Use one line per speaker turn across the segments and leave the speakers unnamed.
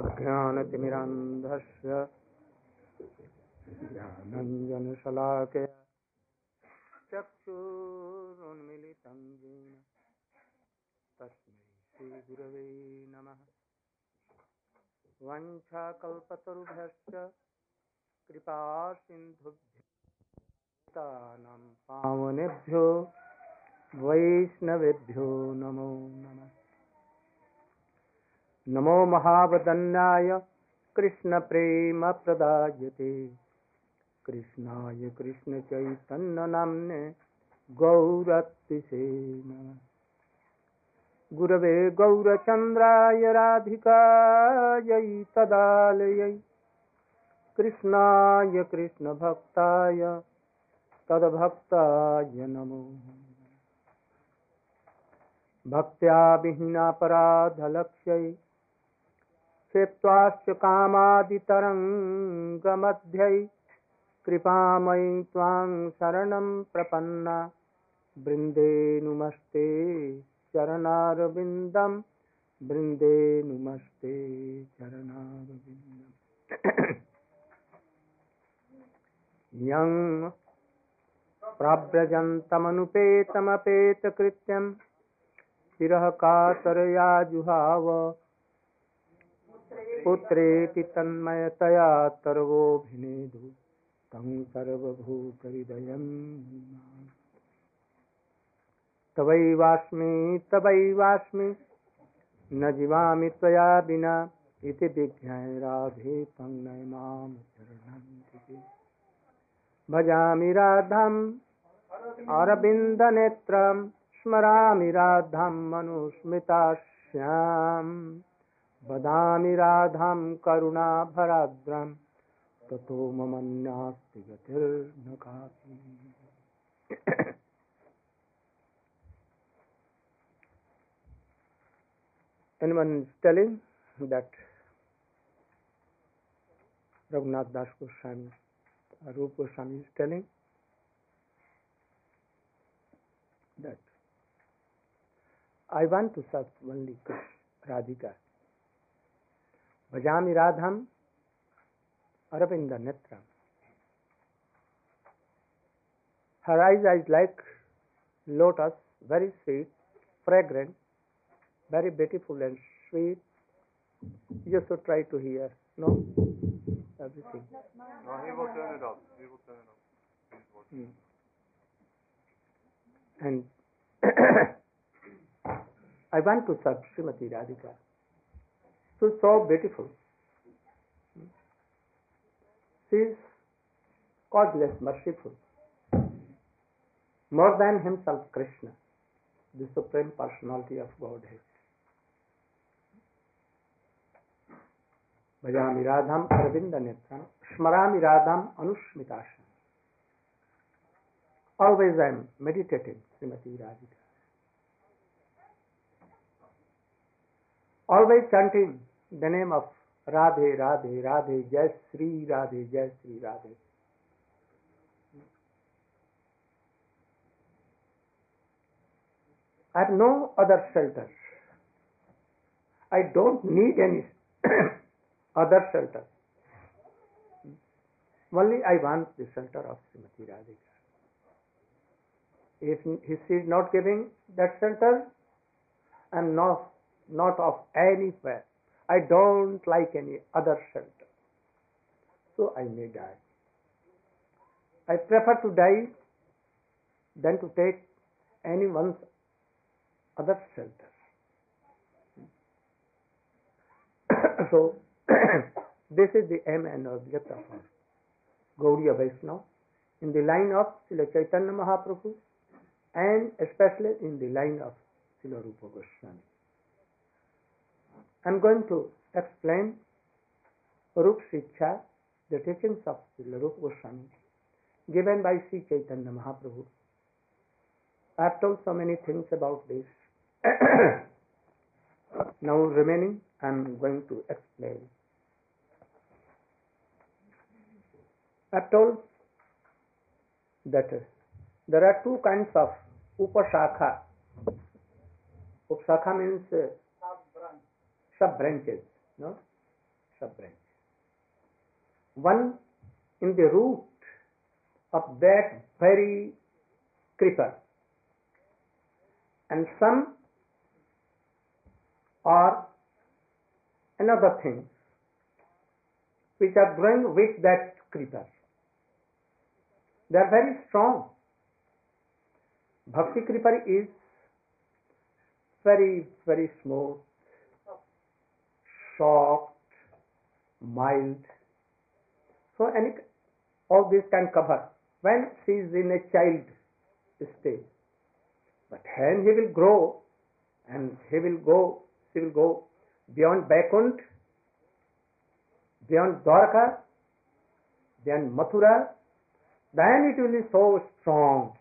अज्ञानतिमिरान्धस्य ज्ञानञ्जनशलाकया चक्षुरुन्मिलितं येन तस्मै श्रीगुरवे नमः। वञ्छाकल्पतरुभ्यश्च पावनेभ्यो वैष्णवेभ्यो नमो नमः। नमो महावदन्याय। कृष्णप्रेमप्रदायते कृष्णाय कृष्णचैतन्यनाम्ने गौरत्तिसे नमः गुरवे गौरचन्द्राय राधिकायै तदालयै। कृष्णाय कृष्णभक्ताय तद्भक्ताय नमो। भक्त्या विहीनापराधलक्ष्यै क्षेत्वाश्च कामादितरङ्गमध्यै। कृपामयी त्वां शरणं प्रपन्ना। बृन्दे नुमस्ते चरणारविन्दं। बृन्दे नुमस्ते चरणारविन्दम्। यं प्रव्रजन्तमनुपेतमपेतकृत्यं। शिरः कातरया जुहाव पुत्रेति तन्मयतया तर्वोऽभिनेदु। तं सर्वभूतहृदयं तवैवास्मि तवैवास्मि, न जीवामि त्वया विना इति विज्ञाय राधे तं नयमां चरणन्ति भजामि राधाम् अरविन्दनेत्रं स्मरामि वदामि राधां करुणाभराद्रां ततो मम नास्ति गतिर्न कापि Anyone telling that Raghunath Das Goswami, Rup Goswami is telling that I want to serve only Radhika. Radham Aravinda Netram. Her eyes are like lotus, very sweet, fragrant, very beautiful and sweet. You should try to hear, no? Everything.
No, he will turn it off. He will turn it off.
Hmm. And I want to serve Srimati Radhika. She's so beautiful. She is causeless, merciful. More than himself, Krishna, the Supreme Personality of Godhead. भजामि राधाम Arvind नेत्रम स्मरामि राधाम अनुस्मिताशम Always I am meditating Srimati Radhika. Always chanting the name of Radhe, Radhe, Radhe, Jai Sri Radhe, Jai Sri Radhe. I have no other shelter. I don't need any other shelter. Only I want the shelter of Srimati Radhika. If he is not giving that shelter, I am not, not of anywhere. I don't like any other shelter. So I may die. I prefer to die than to take anyone's other shelter. so this is the aim and object of our Gaudiya Vaishnava in the line of Srila Chaitanya Mahaprabhu and especially in the line of Srila Rupa Goswami. I am going to explain Rup Shiksha, the teachings of Srila Rupa Goswami given by Sri Chaitanya Mahaprabhu. I have told so many things about this. now remaining I am going to explain. I have told that there are two kinds of upashakha. Upashakha means uh, sub branches, no? sub branches. One in the root of that very creeper, and some are another things which are growing with that creeper. They are very strong. Bhakti creeper is very, very smooth, soft, mild. So any all this can cover when she is in a child stage. But when he will grow and he will go, she will go beyond Vaikunt, beyond Dwarka, beyond Mathura, then it will be so strong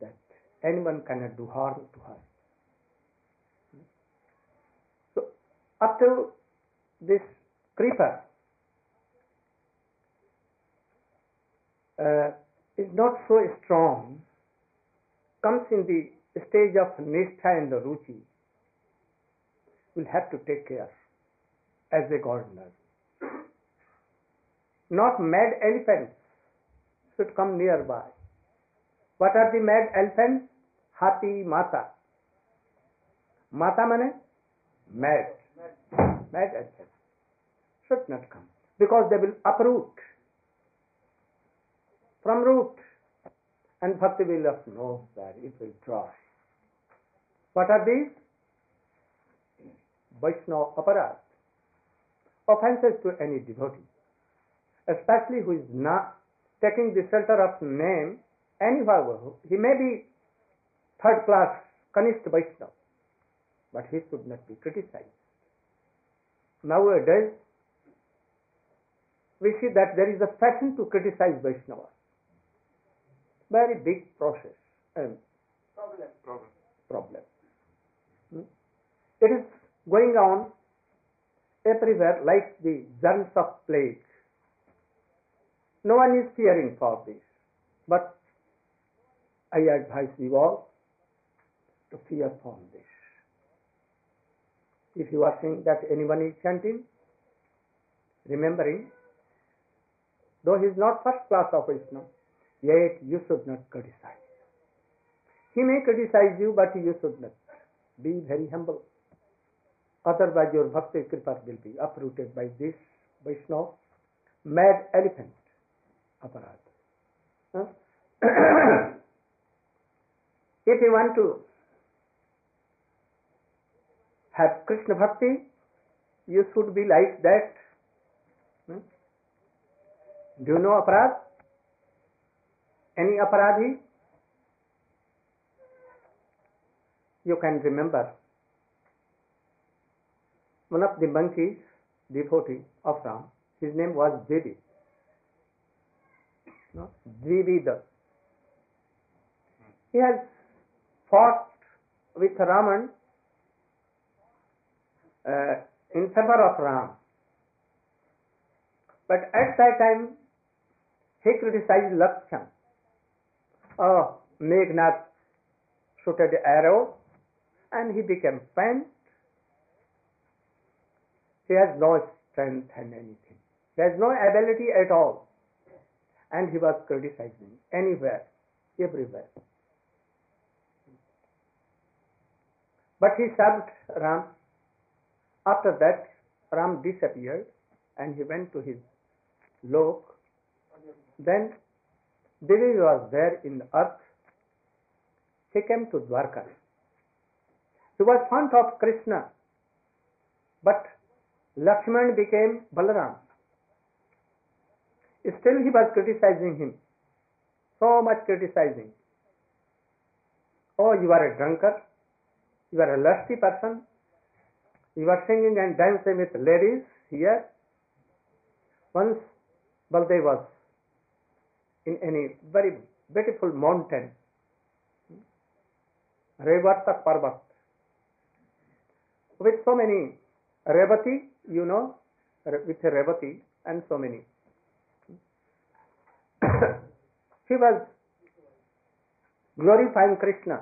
that anyone cannot do harm to her. So up to this creeper uh, is not so strong, comes in the stage of Nishtha and the Ruchi, will have to take care as a gardener. Not mad elephants should come nearby. What are the mad elephants? Happy Mata. Mata mane? Mad. Mad elephants should not come because they will uproot from root and bhakti will of no where it will dry. What are these? Vaishnava aparat. Offenses to any devotee, especially who is not taking the shelter of name anyhow. He may be third class Kanishta Vaishnava, but he should not be criticized. Nowadays, we see that there is a fashion to criticize Vaishnavas. Very big process and
Problem.
problem. Hmm? It is going on everywhere like the germs of plague. No one is fearing for this, but I advise you all to fear from this. If you are seeing that anyone is chanting, remembering, though he is not first class of Vishnu, yet you should not criticize. He may criticize you, but you should not. Be very humble. Otherwise, your bhakti kripa will be uprooted by this Vaishnava mad elephant aparat. Huh? if you want to have Krishna bhakti, you should be like that. Hmm? Do you know aparad? Any aparadhi? You can remember one of the monkeys, the devotee of Ram, his name was Dvivid. No? Dvivida. He has fought with Ravan uh, in favor of Ram. But at that time, he criticized Lakshman. Oh, Meghnad shooted the arrow and he became faint. He has no strength and anything. He has no ability at all. And he was criticizing anywhere, everywhere. But he served Ram. After that, Ram disappeared and he went to his lok. Then Dvivid was there in the earth. He came to Dwarka. He was fond of Krishna, but Lakshman became Balaram. Still he was criticizing him. So much criticizing. Oh, you are a drunkard. You are a lusty person. You are singing and dancing with ladies here. Once Baldev was in any very beautiful mountain, Revarta Parvat, with so many Revati, you know, with Revati and so many. he was glorifying Krishna.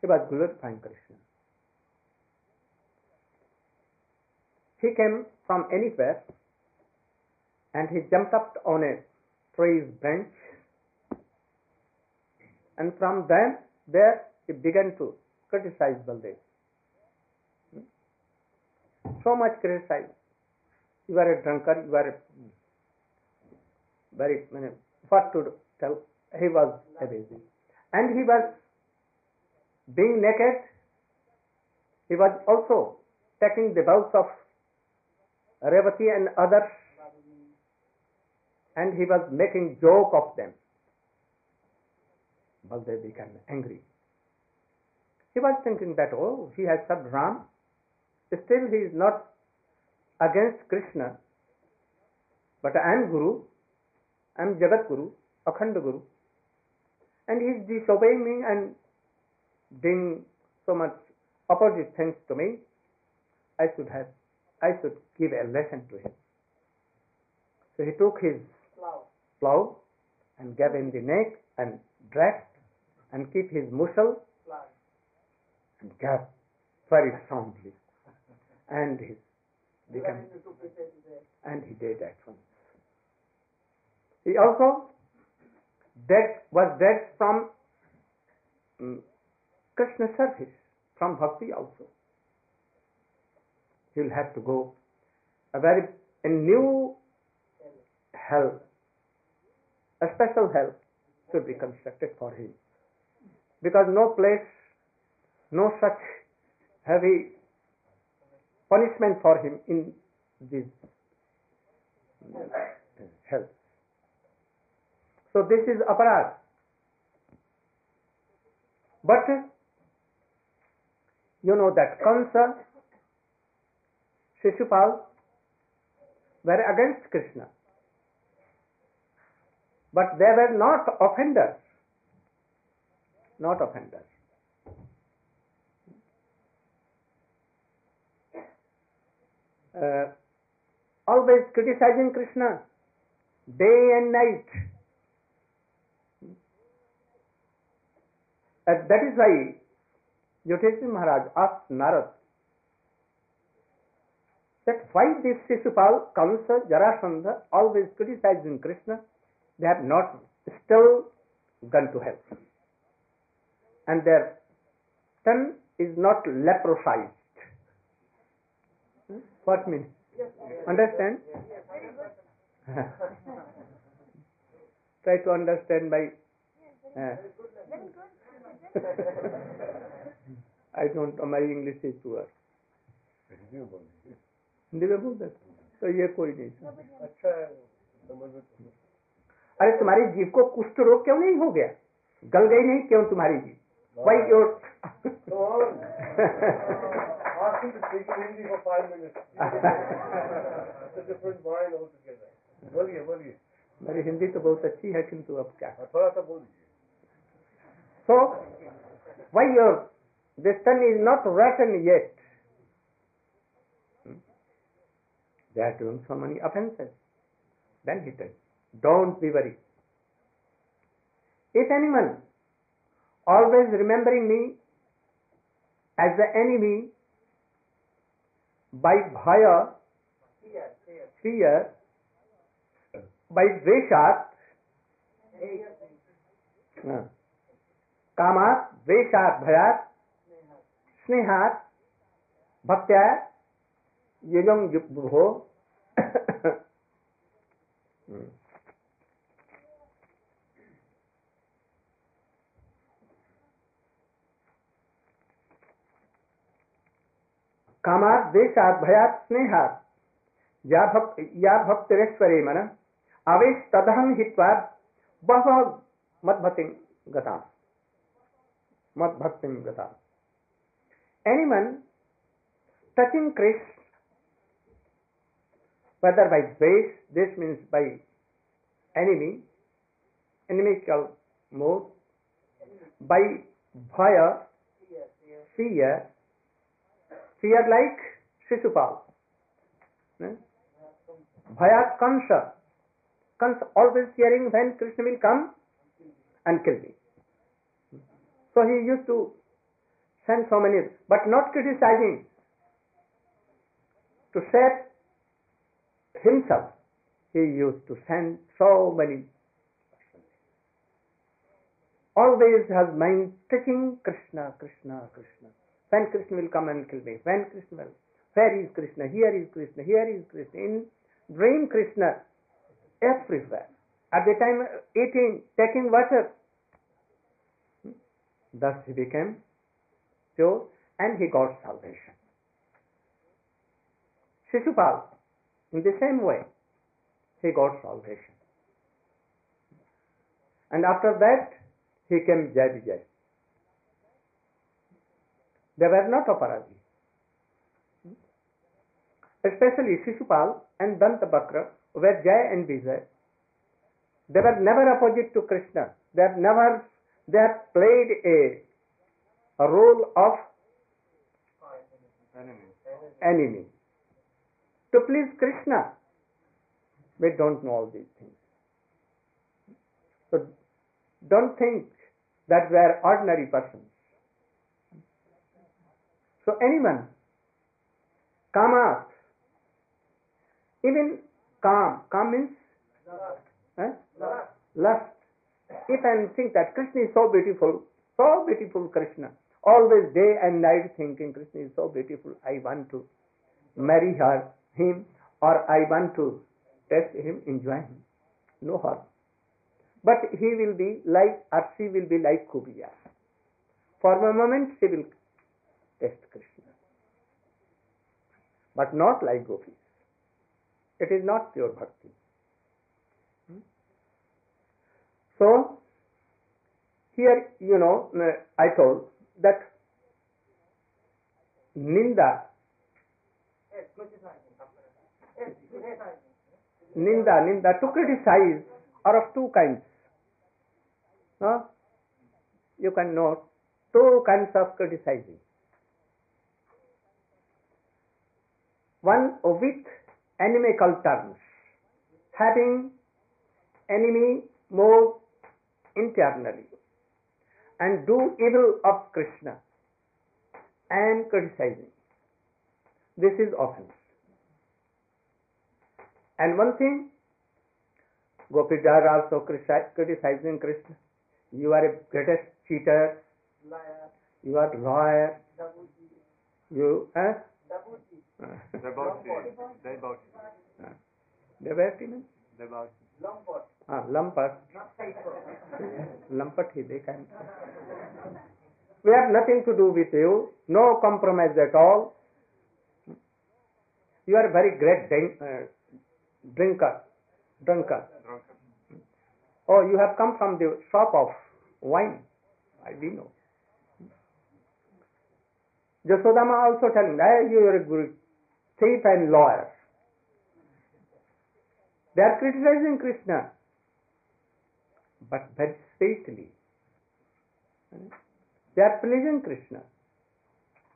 He was glorifying Krishna. He came from anywhere and he jumped up on a tree's branch and from then there he began to criticize Baldev. Hmm? So much criticize. You are a drunkard, you are a very, mean, what to tell? He was abusing. And he was being naked, he was also taking the vows of Revati and others and he was making joke of them. Baldev became angry. He was thinking that, oh, he has served Ram, still he is not against Krishna, but I am Guru, I am Jagat Guru, Akhanda Guru, and he is disobeying me and doing so much opposite things to me. I should have, I should give a lesson to him. So he took his plow and gave him the neck and dragged and keep his mushal and gave very soundly. And he became, and he did at once. He also dead, was dead from um, Krishna service, from bhakti also. He'll have to go a very a new hell, a special hell should be constructed for him. Because no place, no such heavy punishment for him in this hell. So this is aparad. But you know that Kansa, Shishupal were against Krishna. But they were not offenders. Not offenders. Uh, always criticizing Krishna day and night. Uh, that is why Yudhishthira Maharaj asked Narad that why this Shishupal, Kamsa, Jarasandha always criticizing Krishna, they have not still gone to hell. And their tongue is not leprosized. Hmm? What means? Understand? Try to understand by. Uh, I don't know, my English is poor. Hindi में बोलते तो ये कोई नहीं
अच्छा
अरे तुम्हारी जीव को कुष्ठ रोग क्यों नहीं हो गया? गल गई नहीं क्यों तुम्हारी जीव वही
बोलिए बोलिए।
मेरी हिंदी तो बहुत अच्छी है किंतु अब क्या?
थोड़ा सा बोलिए।
So why your this turn is not written yet They are doing so many offenses. Then he said, Don't be worried. If anyone always remembering me as the enemy by bhaya, fear, by dveshat, uh, कामात द्वेषात भयात स्नेहात भक्त्या यजम हो कामात द्वेषात भयात स्नेहात। या भक्त या भक्तिरेश्वरे मन आवेश तदहम हित्वा बह मदभतिं गता मदभक्तिं गता anyone touching Krishna, whether by dvesh, this means by enemy, inimical mood, by bhaya, fear, fear like Shishupal. Eh? Bhaya Kansa. Kansa always fearing when Krishna will come and kill me. So he used to send so many, but not criticizing. to save himself, he used to send so many always has mind touching Krishna, Krishna, Krishna. When Krishna will come and kill me? When Krishna will? Where is Krishna? Here is Krishna. Here is Krishna. In dream Krishna everywhere. At the time eating, taking water. Thus he became pure and he got salvation. Shishupal, in the same way, he got salvation. And after that, he came Jai Vijay. They were not Aparadi. Especially Shishupal and Dantabakra were Jai and Vijay. They were never opposite to Krishna. They have never, they have played a, a role of
Enemy.
enemy. To please Krishna, we don't know all these things. So don't think that we are ordinary persons. So anyone, come kamas, even kam, kam means eh? lust. If I think that Krishna is so beautiful, so beautiful Krishna, always day and night thinking Krishna is so beautiful, I want to marry her, him, or I want to test him, enjoy him. No harm. But he will be like, or she will be like Kubja. For a moment she will test Krishna. But not like gopis. It is not pure bhakti. Hmm? So, here, you know, I told that Ninda, Ninda, Ninda, to criticize are of two kinds. Huh? You can note two kinds of criticizing. One with inimical terms, having enemy more internally, and do evil of Krishna and criticizing. This is offense. And one thing, Gopi are also criticizing Krishna. You are a greatest cheater. Liar. You are liar. You, eh?
Debauchee.
Devotee means?
Debauchee.
Ah. Lumpat. We have nothing to do with you. No compromise at all. You are a very great drink, uh, drinker, drunker.
Drunkard.
Oh, you have come from the shop of wine. I didn't know. Jasodama also telling, hey, you are a good thief and lawyer. They are criticizing Krishna, but very sweetly. They are pleasing Krishna.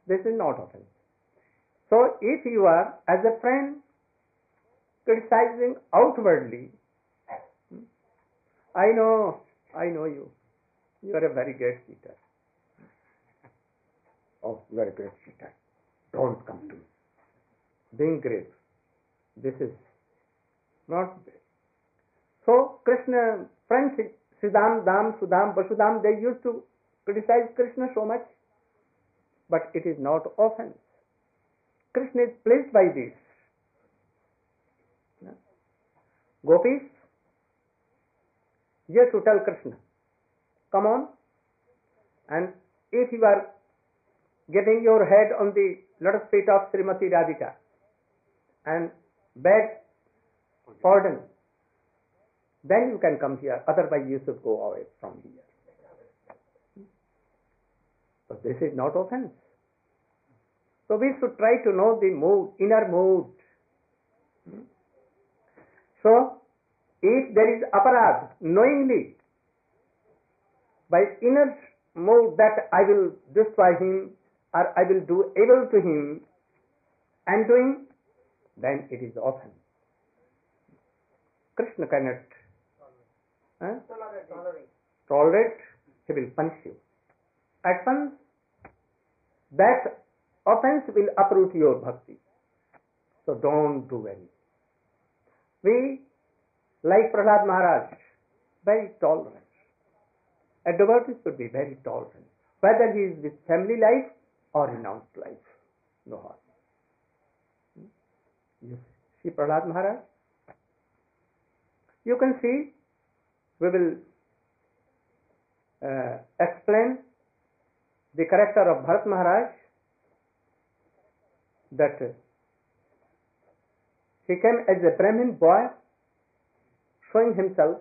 This is not offense. So if you are, as a friend, criticizing outwardly, I know, I know you. You are a very great cheater. Oh, you are a great cheater. Don't come to me. Being great. This is not this. so Krishna friends Sridham, Dham, Sudham, Vasudham, they used to criticize Krishna so much, but it is not offense. Krishna is pleased by this. Gopis, yes, to tell Krishna, come on, and if you are getting your head on the lotus feet of Srimati Radhika and beg pardon, then you can come here. Otherwise, you should go away from here. But this is not offense. So we should try to know the mood, inner mood. So, there is aparad, knowingly, by inner mood that I will destroy him or I will do evil to him and doing, then it is offense. Krishna cannot huh? tolerate, he will punish you. At once, that offense will uproot your bhakti. So don't do any. We, like Prahlad Maharaj, very tolerant. A devotee should be very tolerant, whether he is with family life or renounced life. No harm. You see Prahlad Maharaj? You can see, we will uh, explain the character of Bharat Maharaj that he came as a Brahmin boy showing himself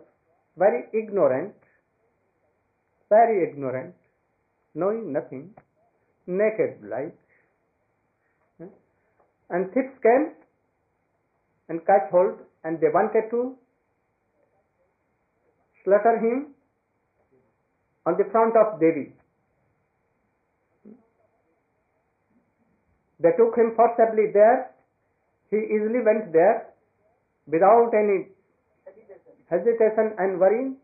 very ignorant, very ignorant, knowing nothing, naked like. Eh, and thieves came and catch hold and they wanted to slaughter him on the front of Devi. They took him forcibly there. He easily went there without any hesitation and worrying.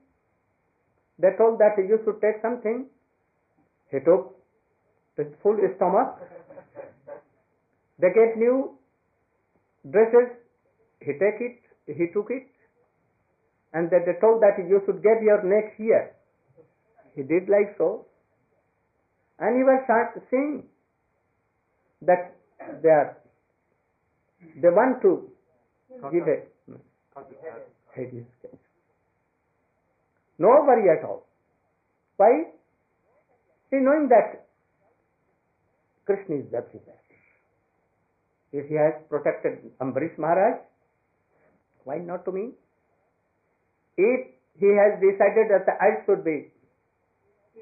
They told that you should take something. He took with full stomach. They get new dresses. He take it. He took it. And then they told that you should get your neck here. He did like so. And he was start seeing that they are they want to give a
Cut his head.
head is case. No worry at all. Why? He knowing that Krishna is everywhere. If he has protected Ambarish Maharaj, why not to me? If he has decided that I should be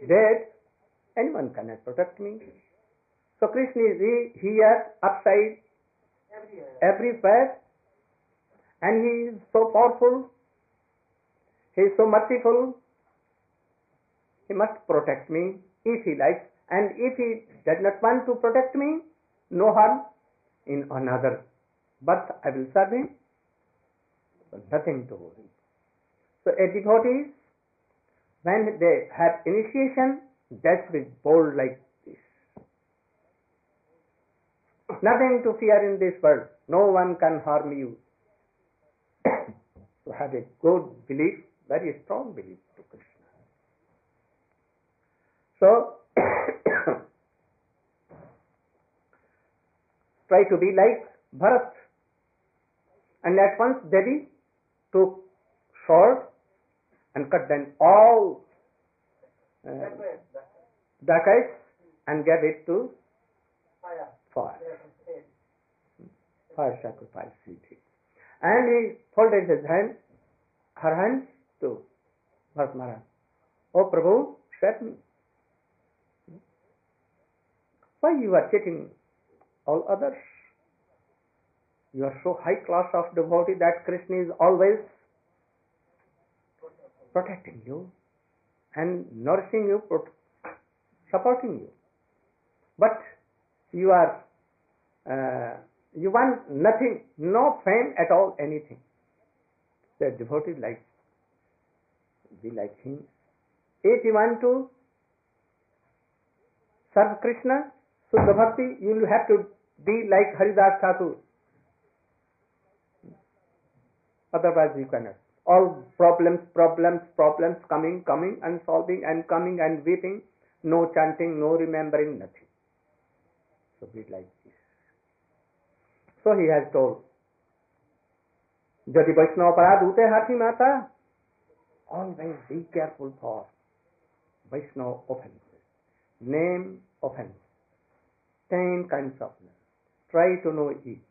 dead, anyone cannot protect me. So Krishna is he- here, upside, everywhere, and he is so powerful, he is so merciful, he must protect me if he likes, and if he does not want to protect me, no harm in another birth I will serve him. Nothing to worry. So a devotee, when they have initiation, that will bold like this. Nothing to fear in this world. No one can harm you. To have a good belief, very strong belief to Krishna. So, try to be like Bharat. And at once Devi took sword and cut down all uh, dacoits and gave it to fire. Fire sacrifice. And he folded his hand, her hands to Bharat Maharaj. Oh Prabhu, save me. Why you are cheating all others? You are so high class of devotee that Krishna is always protecting you and nourishing you, supporting you. But you are, uh, you want nothing, no fame at all, anything. The devotee like, be like him. If you want to serve Krishna, Suddha Bhakti, you will have to be like Haridas Thakur. Otherwise you cannot. All problems, problems, problems coming, coming and solving and coming and weeping. No chanting, no remembering, nothing. So be like. So he has told. যদি বৈষ্ণব অপরাধ উঠে हाथी माता always be careful for Vaishnava offence name offence ten kinds of name try to know it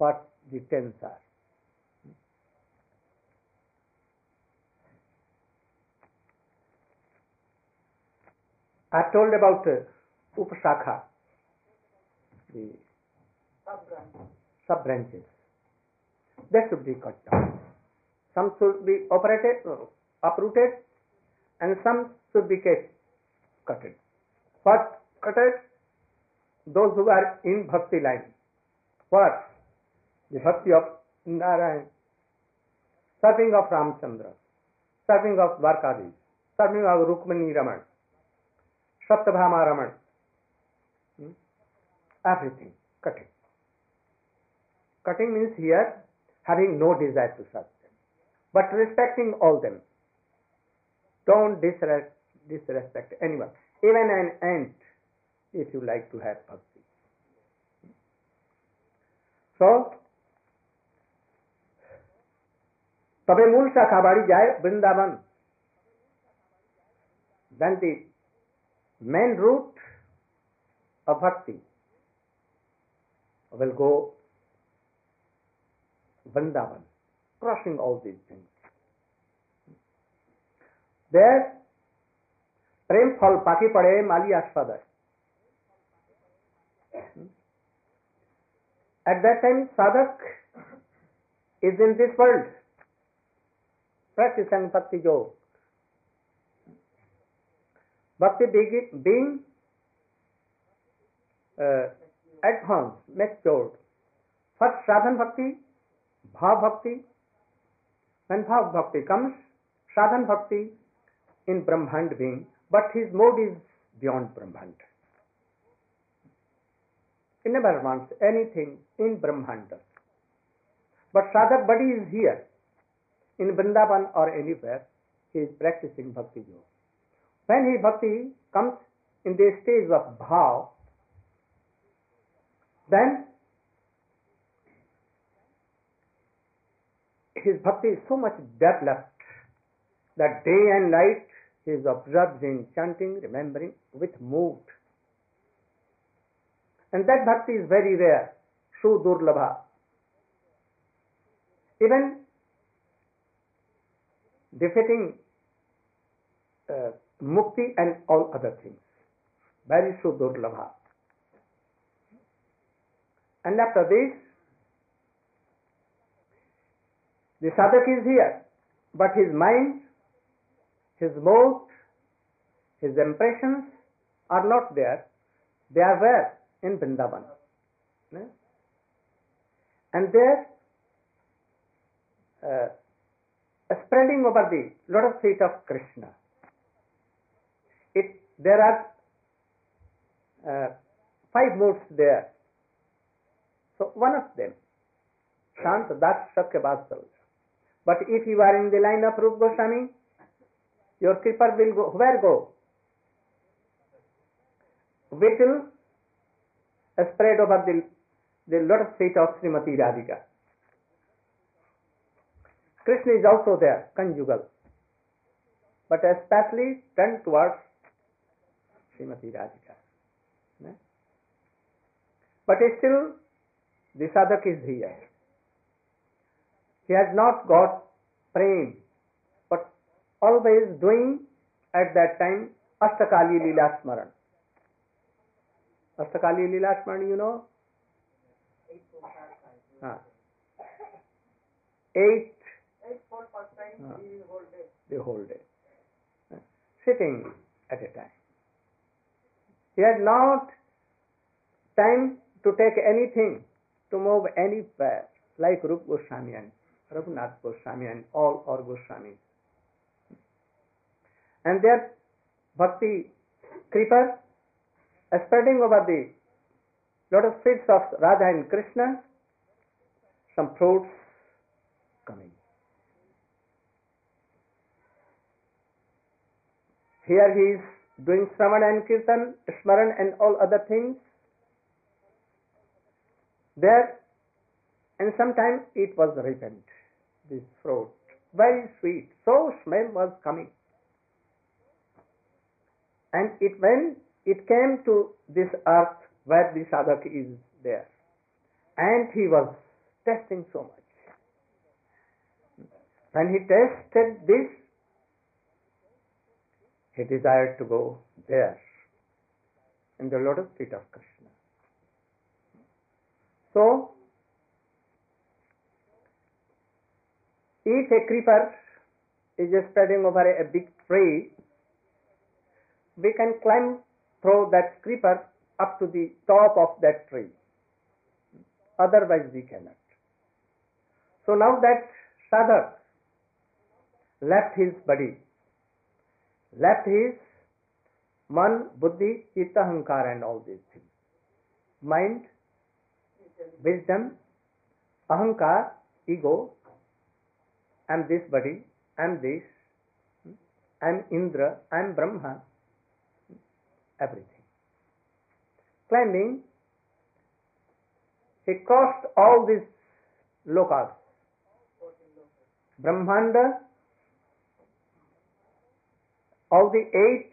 what the tens are I told about uh, Upasakha, the sub branches. They should be cut down. Some should be operated, uh, uprooted, and some should be kept cutted. What cutted? Those who are in bhakti line. What? The bhakti of Narayan, serving of Ramchandra, serving of Dwarkadish, serving of Rukmani Raman, Saptabhama Raman. Hmm? Everything, cut it. Cutting means here having no desire to serve them, but respecting all them. Don't disres- disrespect anyone, even an ant, if you like to have bhakti. So, তবে মূল শাখা বাড়ি যায় Vrindavan then the main root of bhakti will go Vrindavan, crushing all these things. There, प्रेम फल पाखी पड़े माली आस्वाद at that time sadhaka is in this world प्रति Bhakti yoga Bhakti being uh, advanced, matured. First sadhan bhakti, भाव भक्ति when भाव भक्ति कम्स साधन भक्ति इन ब्रह्मांड भी but his mode is beyond brahmanda. In ever anything in brahmanda. But sadhaka body is here in Vrindavan और anywhere he is practising bhakti yoga when he bhakti comes in the stage of bhava then his bhakti is so much developed that day and night he is absorbed in chanting, remembering with mood. And that bhakti is very rare, Shu Durlabha. Even defeating uh, mukti and all other things. Very Shu Durlabha. And after this, the sadhak is here, but his mind, his mood, his impressions are not there. They are where? In Vrindavan. And there, uh, spreading over the lotus feet of Krishna. It, there are uh, five moods there. So one of them, Shant Das Shakya Vatsal. But if you are in the line of Rup Goswami, your keeper will go, where go? Will spread over the, the lotus feet of Srimati Radhika. Krishna is also there, conjugal, but especially turned towards Srimati Radhika. Eh? But still, the sadhak is here. He has not got prem, but always doing at that time Ashtakali Leela Smaran. Ashtakali Smaran, you know? Ah. Eight Ah. the whole day. Ah. Sitting at a time. He has not time to take anything, to move anywhere, like Rup Goswami and Raghunath Goswami and all our Goswamis. And their bhakti creeper spreading over the lotus feet of Radha and Krishna, some fruits coming. Here he is doing Sravan and Kirtan, Smaran and all other things. There, and sometimes it was ripened, this fruit. Very sweet, so smell was coming. And it when it came to this earth where the sadhak is there, and he was tasting so much. When he tasted this, he desired to go there, in the lotus feet of Krishna. So, if a creeper is spreading over a, big tree, we can climb through that creeper up to the top of that tree. Otherwise, we cannot. So now that sadhak left his body, left his man, buddhi, chitta, hankar and all these things. Mind, wisdom, Ahankar, ego, I am this body, I am this, I am Indra, I am Brahma, everything. Climbing, he crossed all these lokas. Brahmanda, all the eight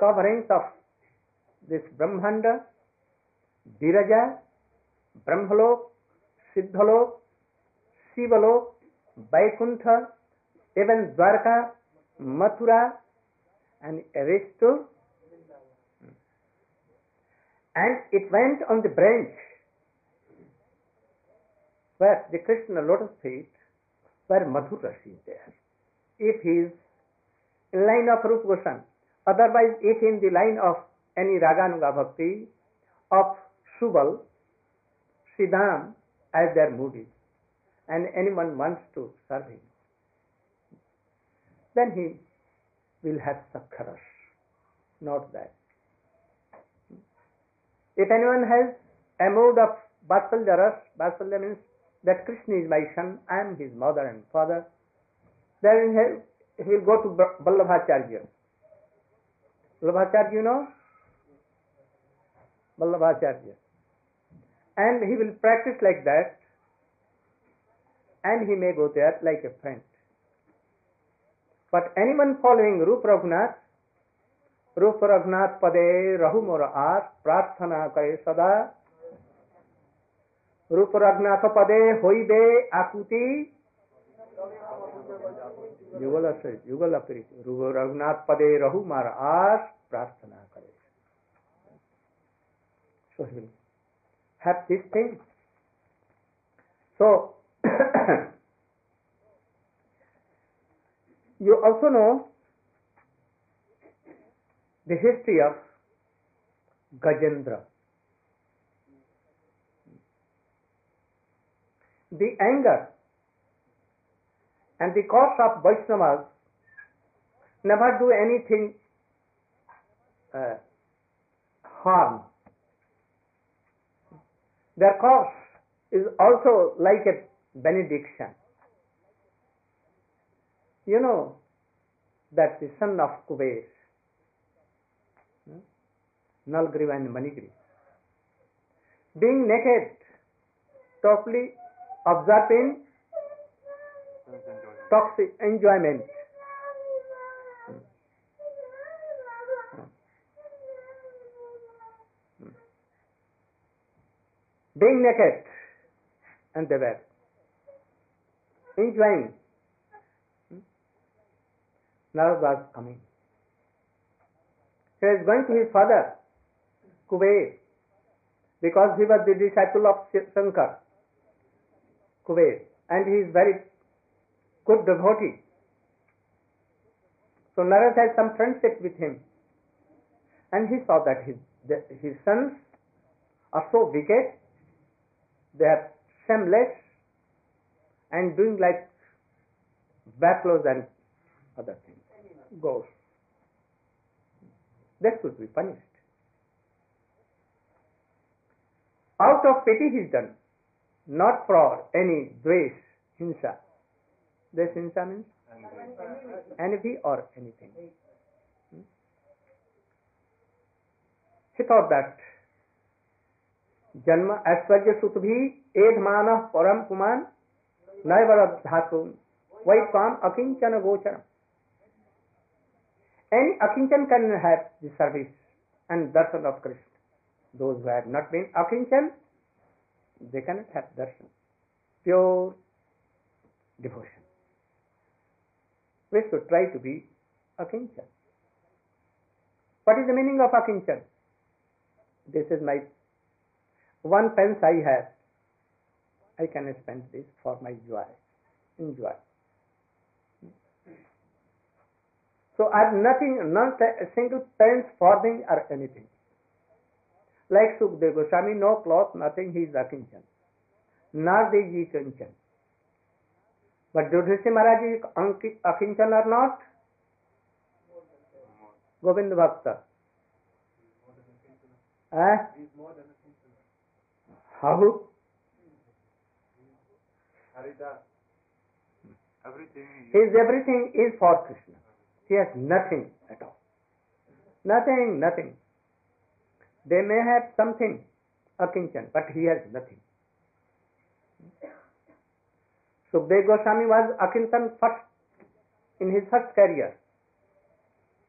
coverings of this Brahmanda, Viraja, Brahmalok, Siddhalok, Shivalok, Vaikuntha, एवं Dwarka, Mathura and Aristo and it went on the branch where the Krishna lotus feet where madhura रसी there if is in line of Rupa Goswami otherwise if in the line of any raganuga bhakti of Subala Shridama as their mood and anyone wants to serve him, then he will have Sakharas, not that. If anyone has a mood of Vatsalya Ras, Vatsalya means that Krishna is my son, I am his mother and father, then he will go to Vallabhacharya. Vallabhacharya, you know? Vallabhacharya. And he will practice like that, and he may go there like a friend. But anyone following Rupa Raghunath, Rupa Raghunath Pade Rahu Moraat Prarthana Kare Sada, Rupa Raghunath Pade Hoide Akuti, युगल युगल अपरित रघुनाथ पदे Ar Prarthana Kare So he will have this thing. So, you also know the history of Gajendra. The anger and the cause of Vaishnavas never do anything uh, harm. Their cause is also like a benediction. You know that the son of Kubesh hmm, Nalgriva and Manigri. Being naked, totally observing toxic enjoyment. Hmm. Hmm. Being naked, and they were enjoying. Narad was coming. He was going to his father Kuber, because he was the disciple of Shankar, Kuber, and he is very good devotee. So Narad had some friendship with him, and he saw that his his sons are so wicked, they are shameless and doing like buffaloes and other things, ghosts. They should be punished. Out of pity he is done, not for any dvesh, hinsa. This hinsa means envy or anything. Hmm? He thought that जन्म ऐश्वर्य सुत भी एध मानव परम कुमान नय वर धातु वही काम अकिंचन गोचर any akinchan can have the service and darshan of Krishna. Those who have not been akinchan, they cannot have darshan. Pure devotion. We should try to be akinchan. What is the meaning of akinchan? This is my one pence I have. I can spend this for my joy. Enjoy. So I have nothing, not a single pence farthing or anything. Like Sukdev Goswami, no cloth, nothing, he is Akinchan. Nardeji Kanchan. But Yudhishthira Maharaj is Akinchan or not? Govind Bhakta. Eh? How?
Everything is
His everything is for Krishna. He has nothing at all. Nothing, nothing. They may have something, a kinchan, but he has nothing. Sukhdev Goswami was Akintan first in his first career.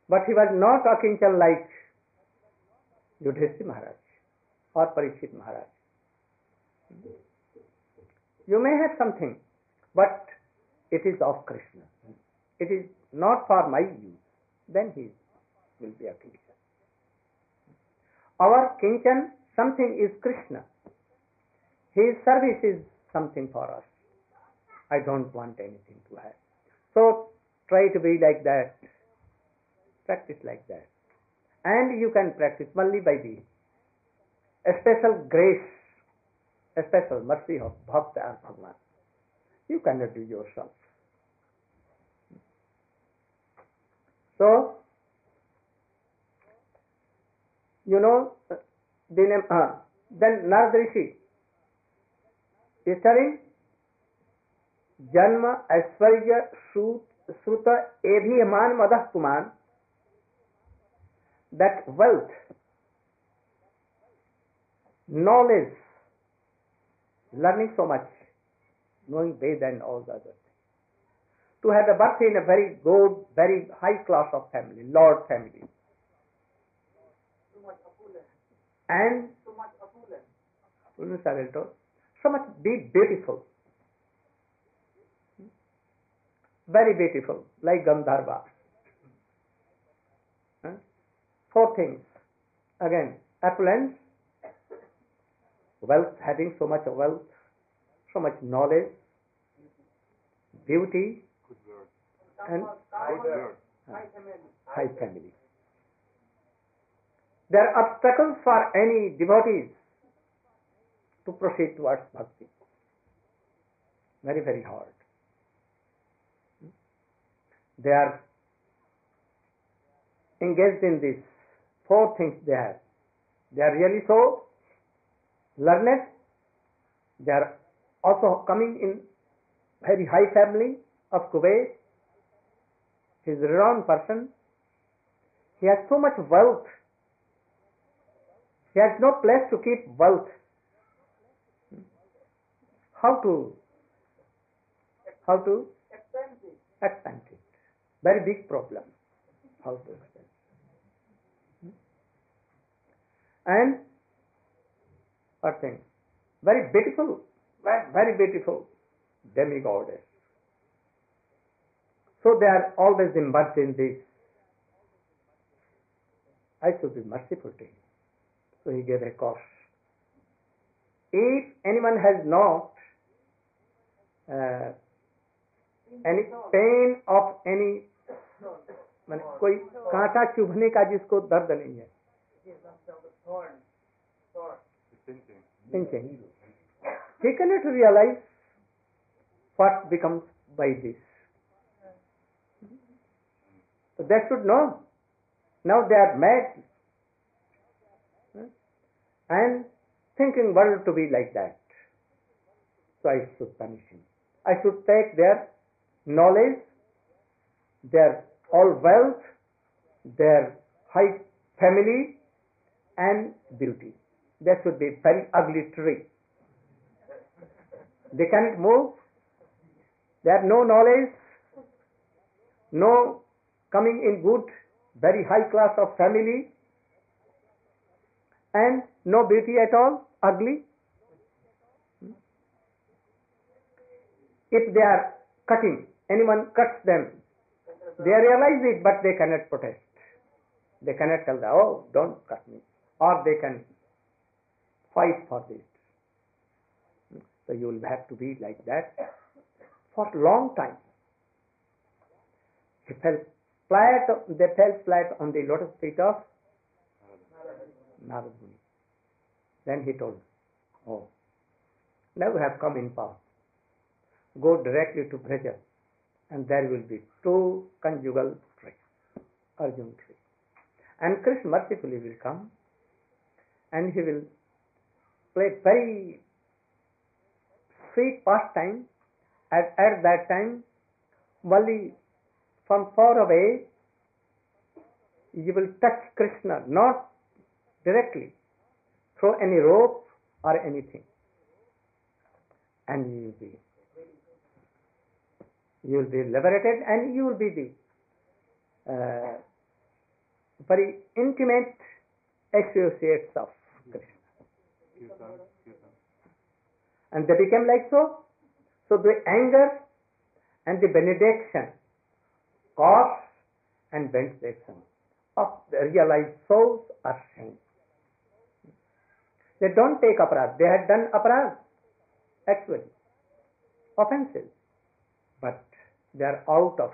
But he was not Akinchan like Yudhishthir Maharaj or Parikshit Maharaj. You may have something, but it is of Krishna. It is not for my use. Then he will be a Kinchan. Our Kinchan, something is Krishna. His service is something for us. I don't want anything to have. So try to be like that. Practice like that. And you can practice only by the special grace, a special mercy of Bhakta or Bhagavan. You cannot do yourself. So, you know, the name, uh, then Narad Rishi is telling जन्म ऐश्वर्य श्रुत एभिमान मद पुमान that wealth, knowledge, learning so much, knowing Ved and all the other things. To have a birth in a very good, very high class of family, Lord family. And opulence so much be beautiful. Very beautiful, like Gandharva. Four things. Again, affluence, wealth, having so much wealth, so much knowledge, beauty, and high family. There are obstacles for any devotees to proceed towards bhakti. Very, very hard. They are engaged in these four things they have. They are really so learned. They are also coming in very high family of Kuwait. He is a renowned person. He has so much wealth. He has no place to keep wealth. How to how to expand it? Very big problem. How to expand? Hmm? And what thing? Very beautiful, very, very beautiful demigoddess. So they are always immersed in this. I should be merciful to him. So he gave a course. If anyone has not uh, any pain of any माने कोई कांटा चुभने का जिसको दर्द नहीं है
The thinking.
thinking he cannot realize what becomes by this. So they should know. Now they are mad. And thinking world to be like that. So i should punish him. I should take their knowledge their all wealth their high family and beauty there should be very ugly tree. They cannot move. They have no knowledge, no coming in good, very high class of family, and no beauty at all, ugly. If they are cutting, anyone cuts them, they realize it, but they cannot protest. They cannot tell them, oh, don't cut me. Or they can fight for this. So you will have to be like that for a long time. He fell flat, they fell flat on the lotus feet of Narad. Then he told, Oh, now you have come in power. Go directly to Braja, and there will be two conjugal trees, Arjun. And Krishna mercifully will come, and he will play very sweet pastime at, at that time, only from far away, you will touch Krishna, not directly, through any rope or anything. And you will be, you will be liberated and you will be the uh, very intimate associates of. And they became like so. So the anger and the benediction, cause and benediction of the realized souls are same. They don't take aparad. They had done aparad, actually, offenses. But they are out of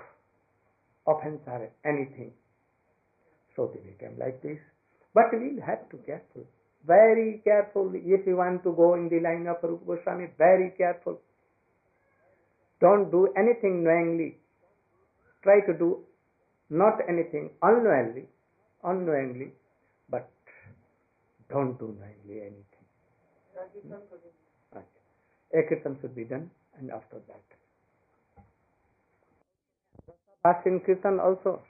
offense or anything. So they became like this. But we'll have to careful, very careful if you want to go in the line of Rupa Goswami, very careful. Don't do anything knowingly. Try to do not anything unknowingly, unknowingly, but don't do knowingly anything. A should be done, and after that. Fast in kirtan also.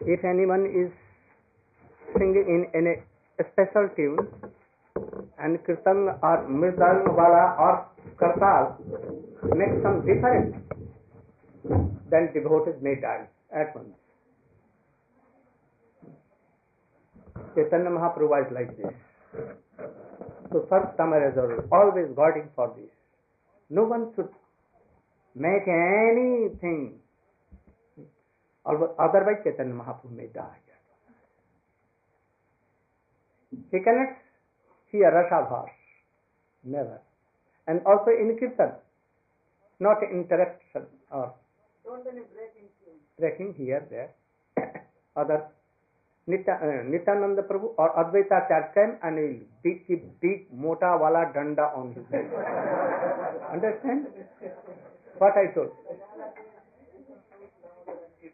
If anyone is singing in any special tune, and kirtan or mridang wala or kartal make some difference, then devotees may die at once. Chaitanya Mahaprabhu was like this. So first Tamarajal always guarding for this. No one should make anything. Otherwise Chaitanya Mahaprabhu may die. He cannot hear Rashabhas. Never. And also in Kirtan, not interruption or breaking here, there. Other Nitya, uh, Nityananda Prabhu or Advaita Acharya came and he big, keep big mota wala danda on his head. Understand? What I told.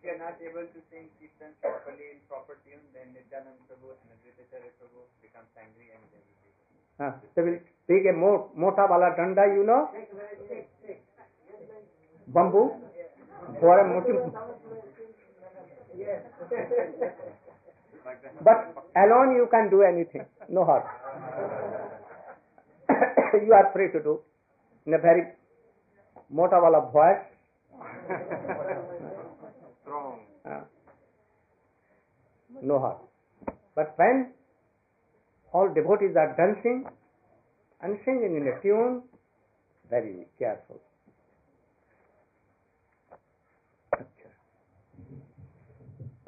If you are not able to sing Kirtan properly in proper tune, then Nityanand Prabhu and Advaitacharya Prabhu becomes angry and they will be.
Ah, will take a mo- mota wala danda, you know, bamboo, for a motive. But alone you can do anything, no harm. you are free to do in a very mota wala voice.
Strong.
Uh, no harm. But when all devotees are dancing and singing in a tune, very careful.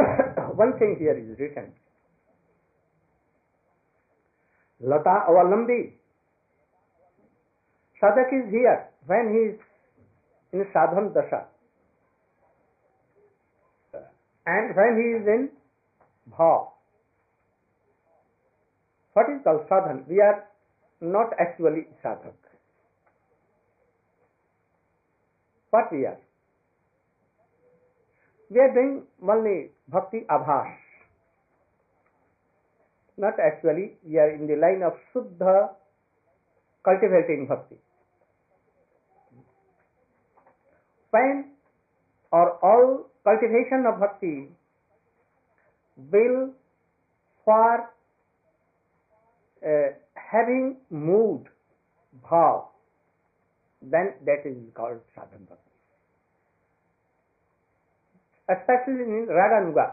One thing here is written. Lata Avalambi. Sadak is here when he is in sadhan dasha. And when he is in bhav. What is called sadhan? We are not actually sadhak. What we are? We are doing only bhakti abhas. Not actually, we are in the line of Suddha cultivating bhakti. When or all cultivation of bhakti will for uh, having mood, bhav, then that is called sadhan bhakti. Especially in Raganuga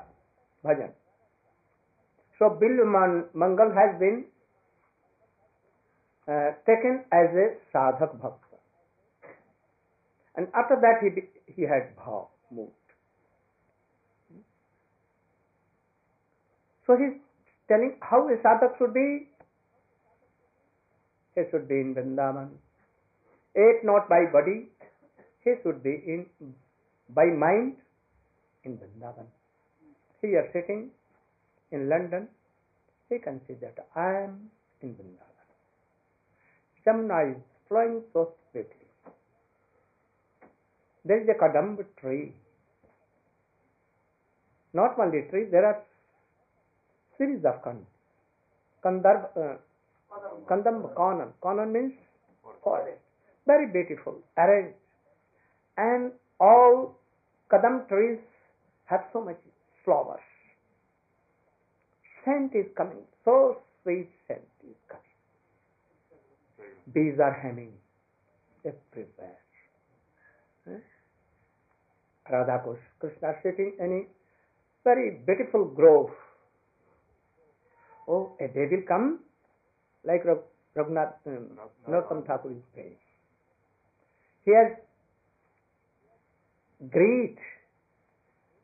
bhajan. So Bil Mangal has been uh, taken as a sadhak bhakta. And after that he, he had bhav, mood. So he's telling how a sadhak should be. He should be in Vrindavan. Ate not by body, he should be in by mind in Vrindavan. Here sitting in London, he can see that I am in Vrindavan. Jamuna is flowing so swiftly. There is a kadamba tree. Not only tree, there are series of kan. Kandar, uh, Kandam kanan. Kanan means forest. very beautiful, arranged. And all kadam trees have so much flowers. Scent is coming, so sweet scent is coming. Bees are humming everywhere. Eh? Radha Krishna sitting in a very beautiful grove. Oh, a day will come like Raghunath, um, Narottam Thakur is saying. He has great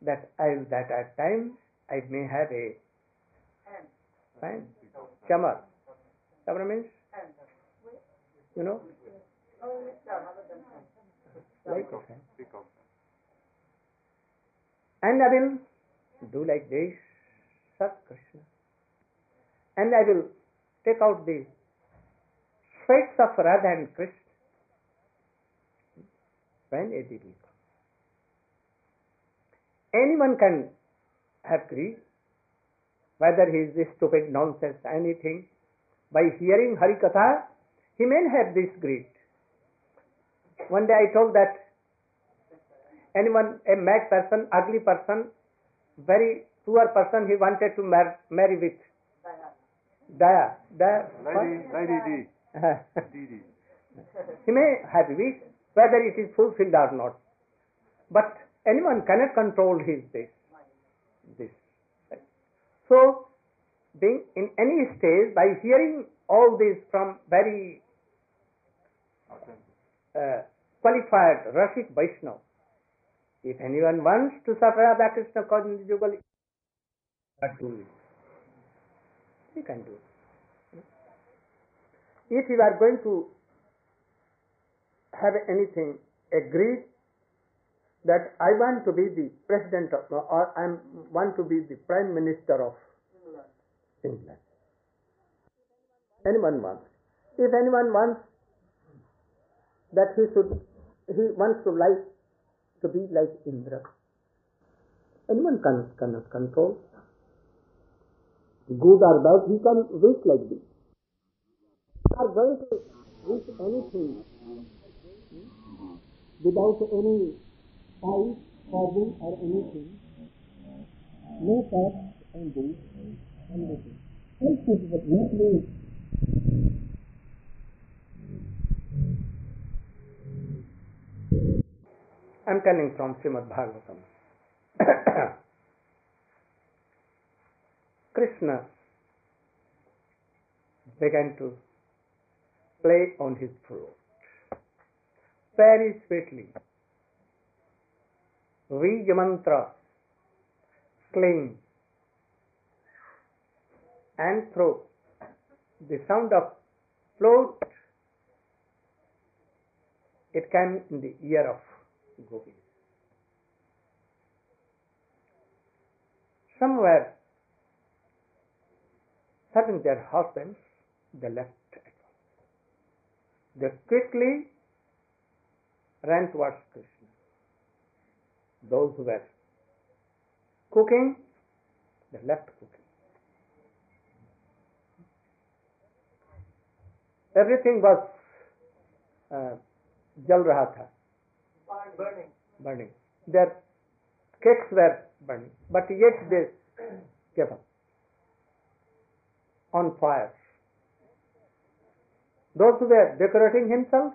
that I that at times I may have a fine chamar. Chamar means you know like. And I will do like this, Sat Krishna. And I will take out the sweats of Radha and Krishna when a day. Anyone can have greed, whether he is stupid, nonsense, anything. By hearing Hari Katha, he may have this greed. One day I told that anyone, a mad person, ugly person, very poor person, he wanted to mar- marry with Daya. Daya.
Lady, Lady D.
what?
Didi.
he may have wish, whether it is fulfilled or not. But anyone cannot control his this. This. So, being in any stage, by hearing all this from very uh, qualified Rashik Vaishnava, if anyone wants to suffer Radha Krishna conjugally, but do it. He can do it. If you are going to have anything agreed that I want to be the president of, or I want to be the prime minister of England. Anyone wants. If anyone wants that he should, he wants to like to be like Indra. Anyone can cannot control. Good or bad, he can wish like this. We Are going to wish anything without any eyes, organ or anything. No thoughts and deeds, anything. Else it is not mean. I am telling from Srimad Bhagavatam. Krishna began to play on his flute very sweetly. Vij mantra, sling, and through the sound of flute, it came in the ear of Gopi. Some were serving their husbands, they left. They quickly ran towards Krishna. Those who were cooking, they left cooking. Everything was uh, jal raha tha,
Burning.
burning. Their cakes were burning, but yet they gave up on fire. Those who were decorating himself,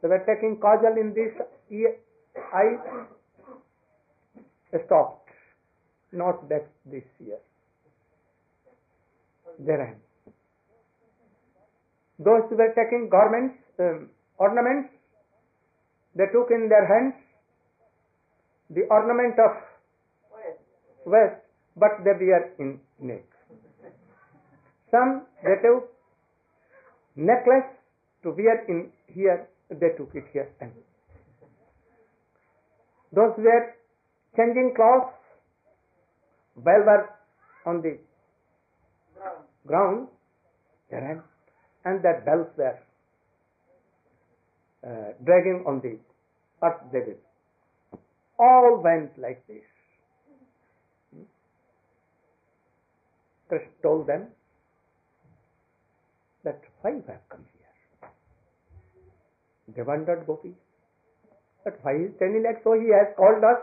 they were taking kajal in this eye, stopped. Not that this year. They ran. Those who were taking garments, um, ornaments, they took in their hands the ornament of West, but they wear in neck. Some they necklace to wear in here, they took it here and those were changing clothes while were on the ground, ran, and their bells were uh, dragging on the earth they did. All went like this. Krishna told them that why you have come here? They wondered Gopi. Why he is telling like so? He has called us,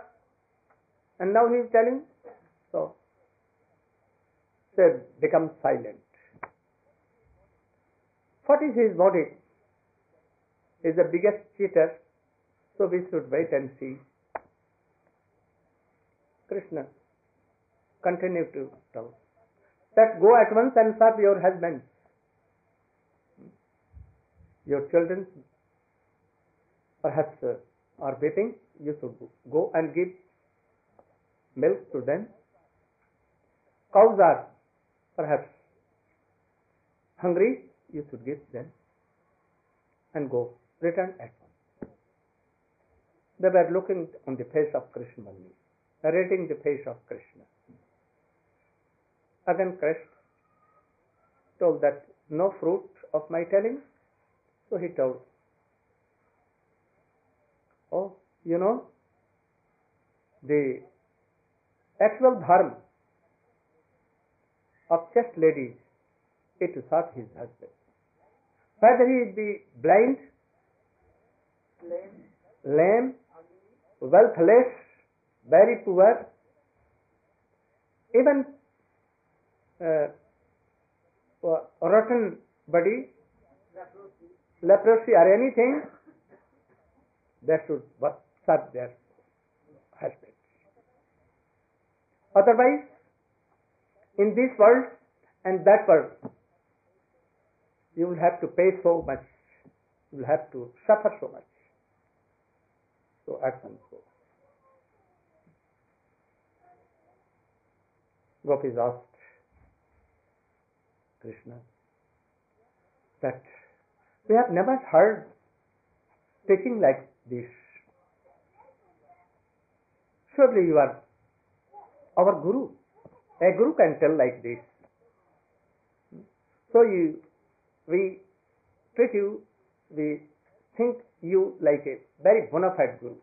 and now he is telling. So, said, become silent. What is his motive? He is the biggest cheater, so we should wait and see. Krishna continue to tell that go at once and serve your husbands. Your children perhaps uh, are weeping, you should go. and give milk to them. Cows are perhaps hungry, you should give them and go. Return at once. They were looking on the face of Krishna narrating the face of Krishna. Again, Krishna told that no fruit of my telling, so he told, Oh, you know, the actual dharma of chaste ladies is to serve his husband. Whether he be blind, lame, wealthless, very poor, even uh, rotten body, leprosy or anything, they should serve their husbands. Otherwise, in this world and that world, you will have to pay so much, you will have to suffer so much. So once go. Gopis asked Krishna that we have never heard teaching like this. Surely you are our guru. A guru can tell like this. So you, we treat you, we think you like a very bona fide guru.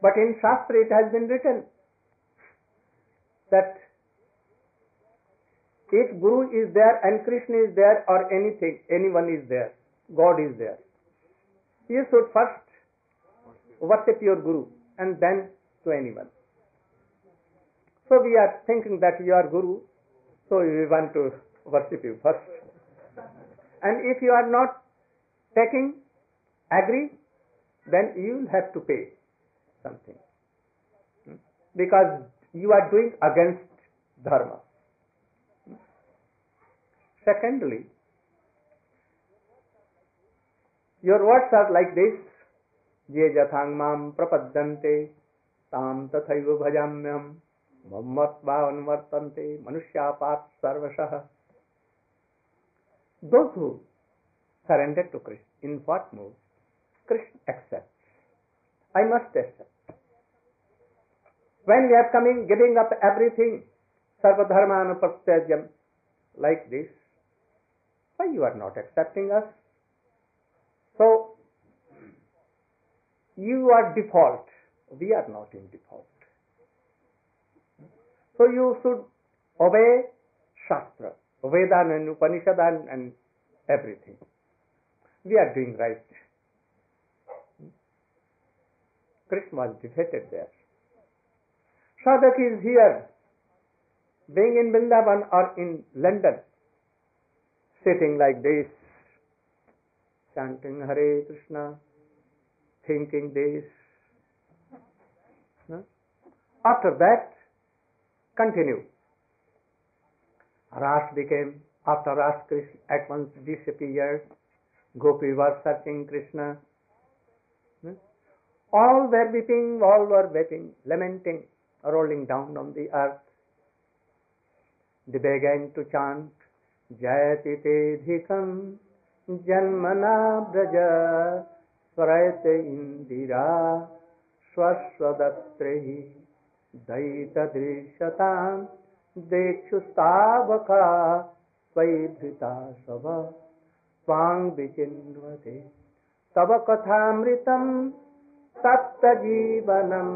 But in Shastra it has been written that if Guru is there and Krishna is there or anything, anyone is there, God is there, you should first worship your Guru and then to anyone. So we are thinking that you are Guru, so we want to worship you first. And if you are not taking, agree, then you will have to pay something. Hmm? Because you are doing against dharma. Secondly, your words are like this, ये जथांग माम प्रपद्यन्ते ताम तथैव भजाम्यहम् मम्मत्वा अनुवर्तन्ते मनुष्यापात सर्वशः Those who surrender to Krishna, in what mode? Krishna accepts. I must accept. When we are coming, giving up everything, sarvadharmanupastyajam, like this, why you are not accepting us? So, you are default. We are not in default. So you should obey Shastra, Vedan and Upanishad and, and everything. We are doing right. Krishna was defeated there. Sadak is here, being in Vrindavan or in London, sitting like this, chanting Hare Krishna, thinking this. No? After that, continue. Ras became, after Ras Krishna at once disappeared, Gopi was searching Krishna. No? All were weeping, all were weeping, lamenting, rolling down on the earth. They began to chant, जयति तेऽधिकं जन्मना व्रज स्वरयत इन्दिरा स्वस्वदत्रैः दयितदृश्यतां देक्षुस्तावका त्वयि धृता सव त्वां विचिन्वते। तव कथामृतं तप्तजीवनं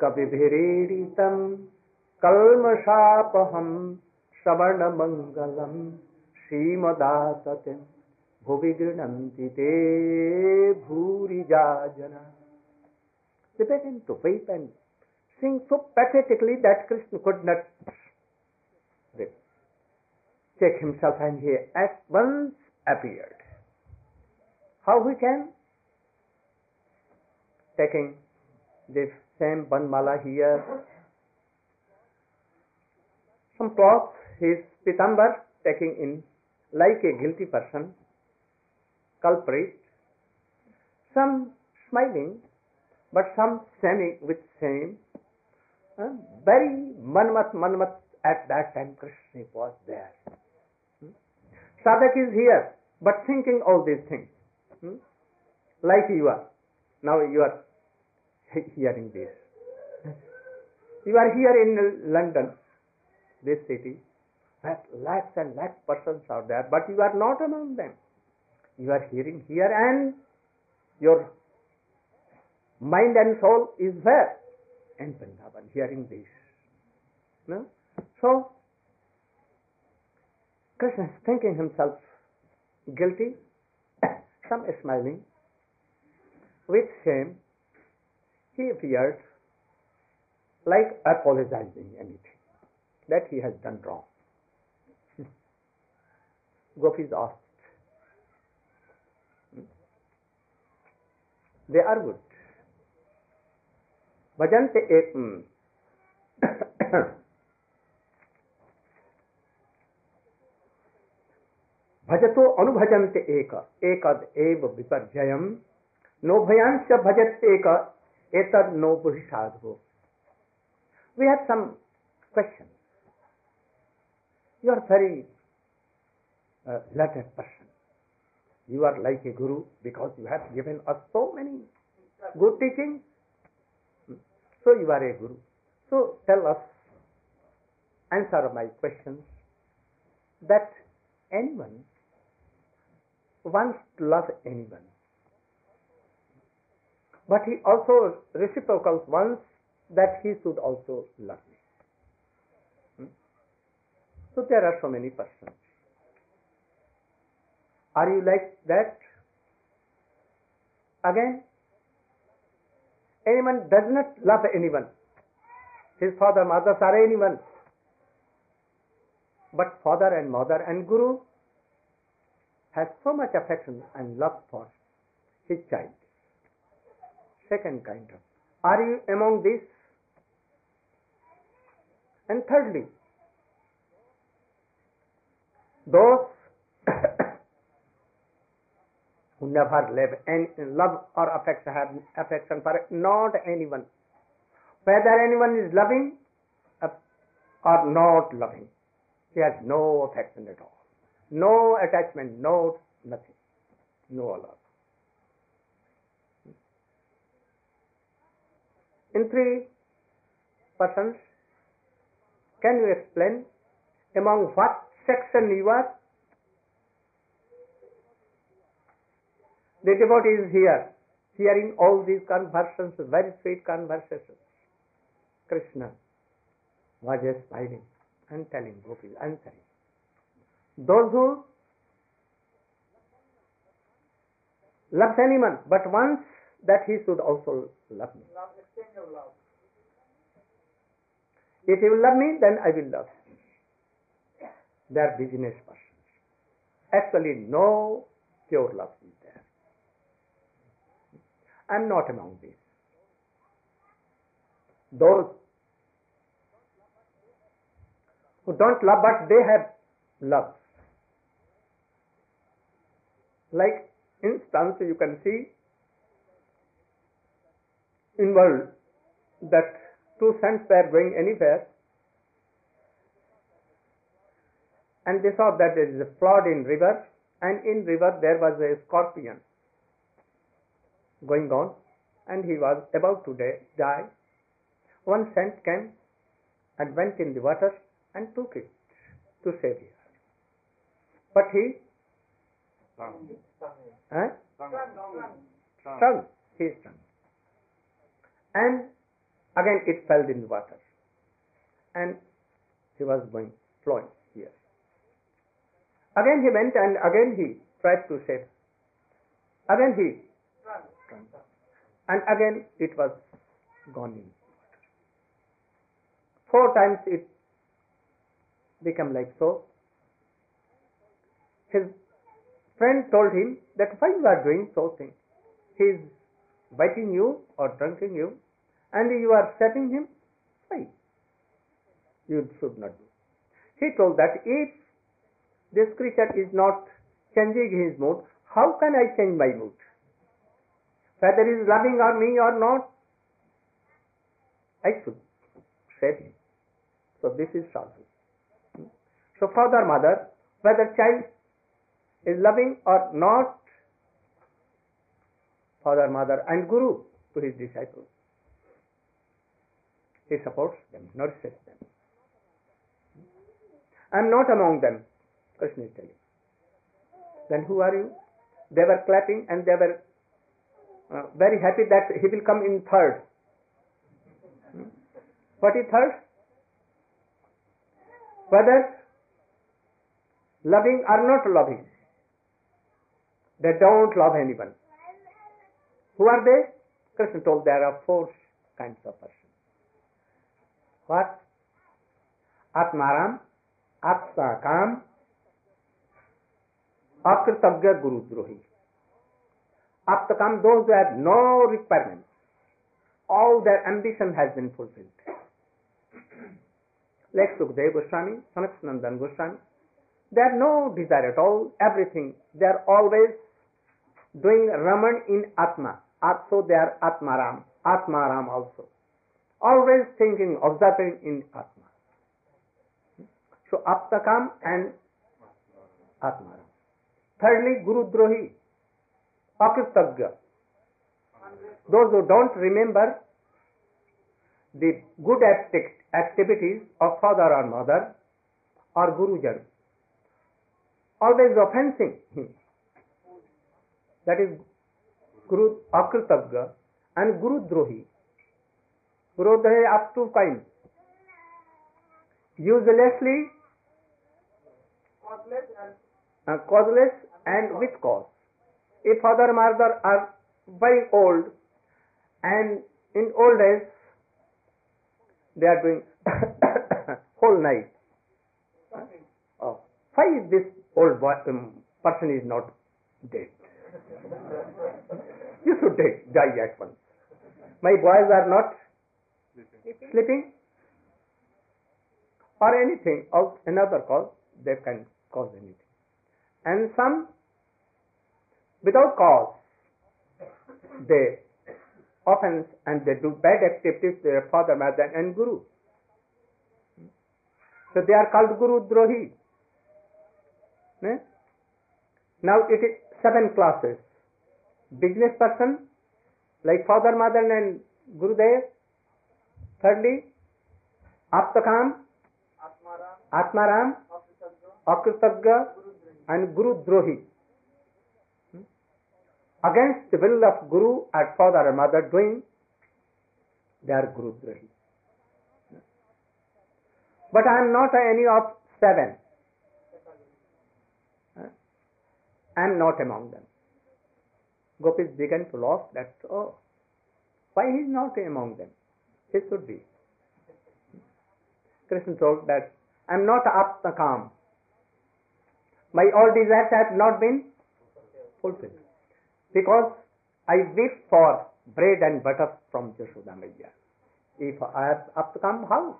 कविभिरीडितं कल्मषापहम् श्रवणमङ्गलं श्रीमदाततिं bhuvi grinanti te bhurija jana. They began to weep and sing so pathetically that Krishna could not check himself and he at once appeared. How he can? Taking this same banmala here, some cloth, his pitambar taking in like a guilty person, culprit, some smiling, but some semi with shame. Uh, very manmat manmat at that time Krishna was there. Hmm? Sadhak is here, but thinking all these things. Hmm? Like you are. Now you are hearing this. You are here in London, this city, lakhs and lakhs persons are there, but you are not among them. You are hearing here and your mind and soul is there In Vrindavan, hearing this. No? So, Krishna is thinking himself guilty, some smiling, with shame, he appeared like apologizing anything that he has done wrong. gopis is asked. They are good. भजन्ते एक भजतो अनुभजन्ते एक एकद एव विपर्जयम no भयांश भजत्येक एतद नो बुद्धि साधु we have some question you are very uh, learned person. You are like a guru because you have given us so many good teachings. So you are a guru. So tell us, answer my questions that anyone wants to love anyone. But he also reciprocals wants that he should also love me. Hmm? So there are so many persons. Are you like that? Again, anyone does not love anyone. His father, mother are anyone. But father and mother and guru has so much affection and love for his child. Second kind of. Are you among these? And thirdly, those who never live any love or affection have affection for not anyone. Whether anyone is loving uh, or not loving, he has no affection at all. No attachment, no nothing. No love. In three persons, can you explain among what section you are? The devotee is here, hearing all these conversations, very sweet conversations. Krishna was just smiling and telling gopis, answering. Those who loves anyone, but wants that he should also love me.
Love, exchange of love.
If you will love me, then I will love. They are business persons. Actually, no pure love is. I am not among these. Those who don't love, but they have love. Like instance, you can see in world that two sons were going anywhere and they saw that there is a flood in river and in river there was a scorpion going on and he was about to die. One saint came and went in the water and took it to save him. But he
Tongue.
eh, stung tongue. And again it fell in the water. And he was going flowing here. Again he went and again he tried to save. Again he and again it was gone in. Four times it became like so. His friend told him that why you are doing so thing. He is biting you or drinking you and you are setting him. Why? You should not do. He told that if this creature is not changing his mood, how can I change my mood? Whether he is loving or me or not, I should save him. So this is sadhu. So father, mother, whether child is loving or not, father, mother and guru to his disciples. He supports them, nourishes them. I am not among them, Krishna is telling. Then who are you? They were clapping and they were uh, very happy that he will come in third. Hmm? What is third? Whether loving or not loving, they don't love anyone. Who are they? Krishna told there are four kinds of persons. What? Atmaram, Atmakam, Akritagya Guru Drohi. Aptakam, those who have no requirements. All their ambition has been fulfilled. Like Sukdev Goswami, Sanatsanandan Goswami, they have no desire at all, everything. They are always doing Raman in Atma. So they are Atmaram, Atmaram also. Always thinking, observing in Atma. So Aptakam and Atmaram. Thirdly, Guru Drohi, Those who don't remember the good activities of father or mother or Gurujan, always offending him. That is Guru Akritagya and Guru Drohi. Guru Drohi up to kind. Uselessly uh, causeless and with cause. If father mother are very old and in old age they are doing whole night. Oh, why is this old boy, um, person is not dead? you should die, die at once. My boys are not sleeping or anything of another cause, they can cause anything. And some without cause, they offense and they do bad activities to their father, mother and guru. So they are called Guru Drohi. Eh? Now it is seven classes. Business person, like father, mother and Gurudev. Thirdly, Aptakam, Atmaram, Akritagya and Guru Drohi. Against the will of Guru and father and mother doing, they are Guru Drohi. But I am not any of seven. I am not among them. Gopis began to laugh that, oh, why he is not among them? He should be. Krishna told that I am not Aptakam. My all desires have not been fulfilled. Because I wish for bread and butter from Jashoda Maya. If I have Aptakam, how?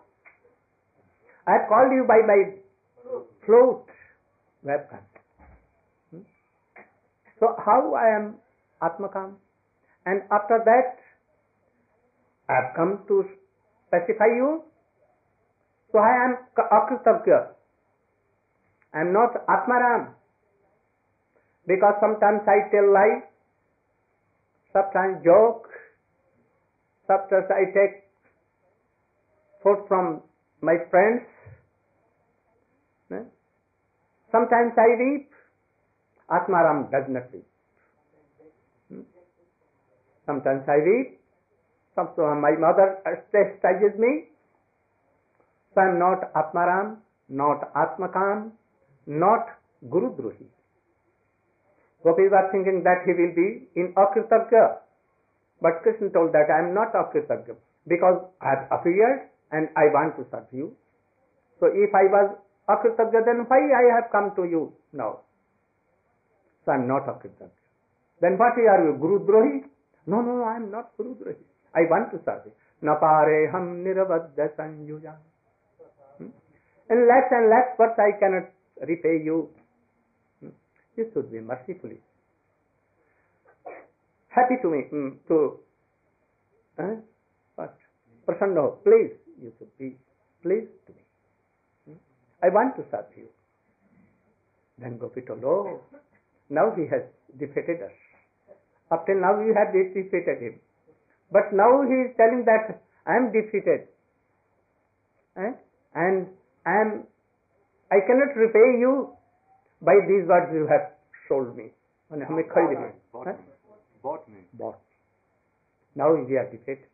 I have called you by my flute, webcam. Hmm? So how I am Atmakam? And after that, I have come to specify you. So I am Akritagya. I am not Atmaram. Because sometimes I tell lie, sometimes joke, sometimes I take food from my friends. Sometimes I weep. Atmaram does not weep. Sometimes I weep. Sometimes my mother chastises me. So I am not Atmaram, not Atmakam, not Guru Druhi. Gopis were thinking that he will be in Akritagya. But Krishna told that I am not Akritagya because I have appeared and I want to serve you. So if I was Akritagya, then why I have come to you now? So I am not Akritagya. Then what are you, Guru Drohi? No, no, I am not Guru Drohi. I want to serve you. Napare ham niravadya sanjuja. Hmm? And less and less what I cannot repay you. You should be mercifully. Happy to me, hmm, to, eh? what? Prasanna, please, you should be pleased to me. Hmm? I want to serve you. Then Gopi told, oh, now he has defeated us. Up till now you have defeated him. But now he is telling that I am defeated. Eh? And I am I cannot repay you by these words you have sold me. मैंने हमें खरीद लिया
Bought
हैं?
me. Bought me.
bought. Now we are defeated.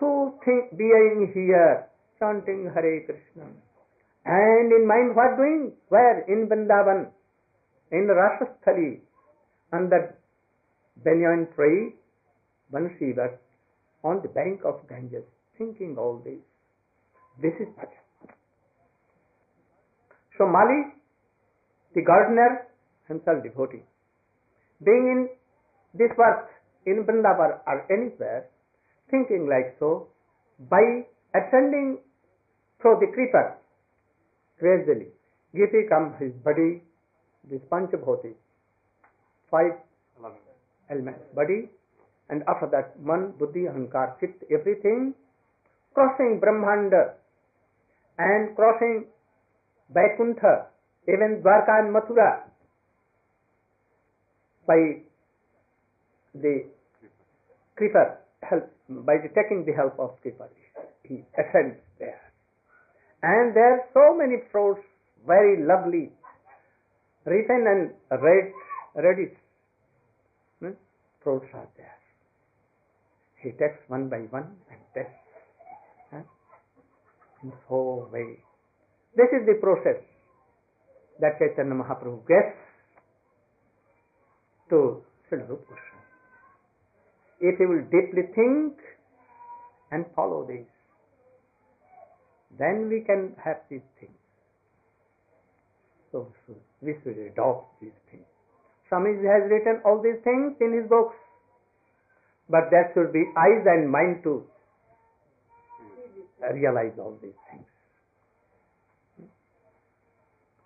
So think, being here, chanting Hare Krishna, and in mind what doing? Where? In Vrindavan, in Rasasthali, under banyan tree, Bansi was on the bank of Ganges, thinking all this. This is bhajan. So Mali, the gardener, himself devotee, being in this work in Vrindavan or anywhere, thinking like so, by ascending through the creeper, gradually, Giti come his body, this Panchabhoti, five elements, body, and after that, man, buddhi, hankar, chit, everything, crossing Brahmanda and crossing Vaikuntha, even Dwarka and Mathura, by the creeper help, by taking the help of creeper, he ascends there. And there are so many fruits, very lovely, written and red, reddish hmm, fruits are there. He takes one by one and tests huh, in so way. This is the process that Chaitanya Mahaprabhu gets to Srila Goswami. If he will deeply think and follow this, then we can have these things. So we should adopt these things. Swami has written all these things in his books, but there should be eyes and mind to realize all these things.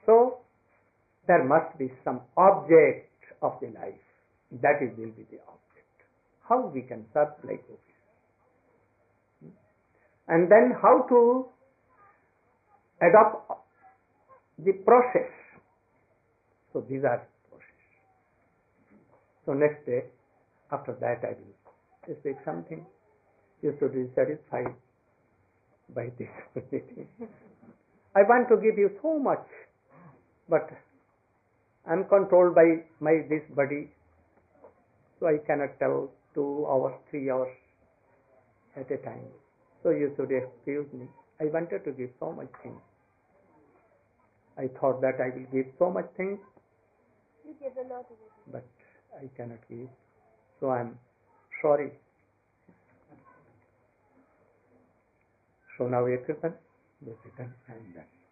So there must be some object of the life. That is will be the object. How we can serve like this. And then how to adopt the process. So these are process. So next day, after that I will speak something. You should be satisfied by this meeting. I want to give you so much, but I am controlled by my this body, so I cannot tell two hours, three hours at a time. So you should excuse me. I wanted to give so much things. I thought that I will give so much things,
You give a lot of it.
but I cannot give. So I am sorry. So now we are kirtan, we are and done.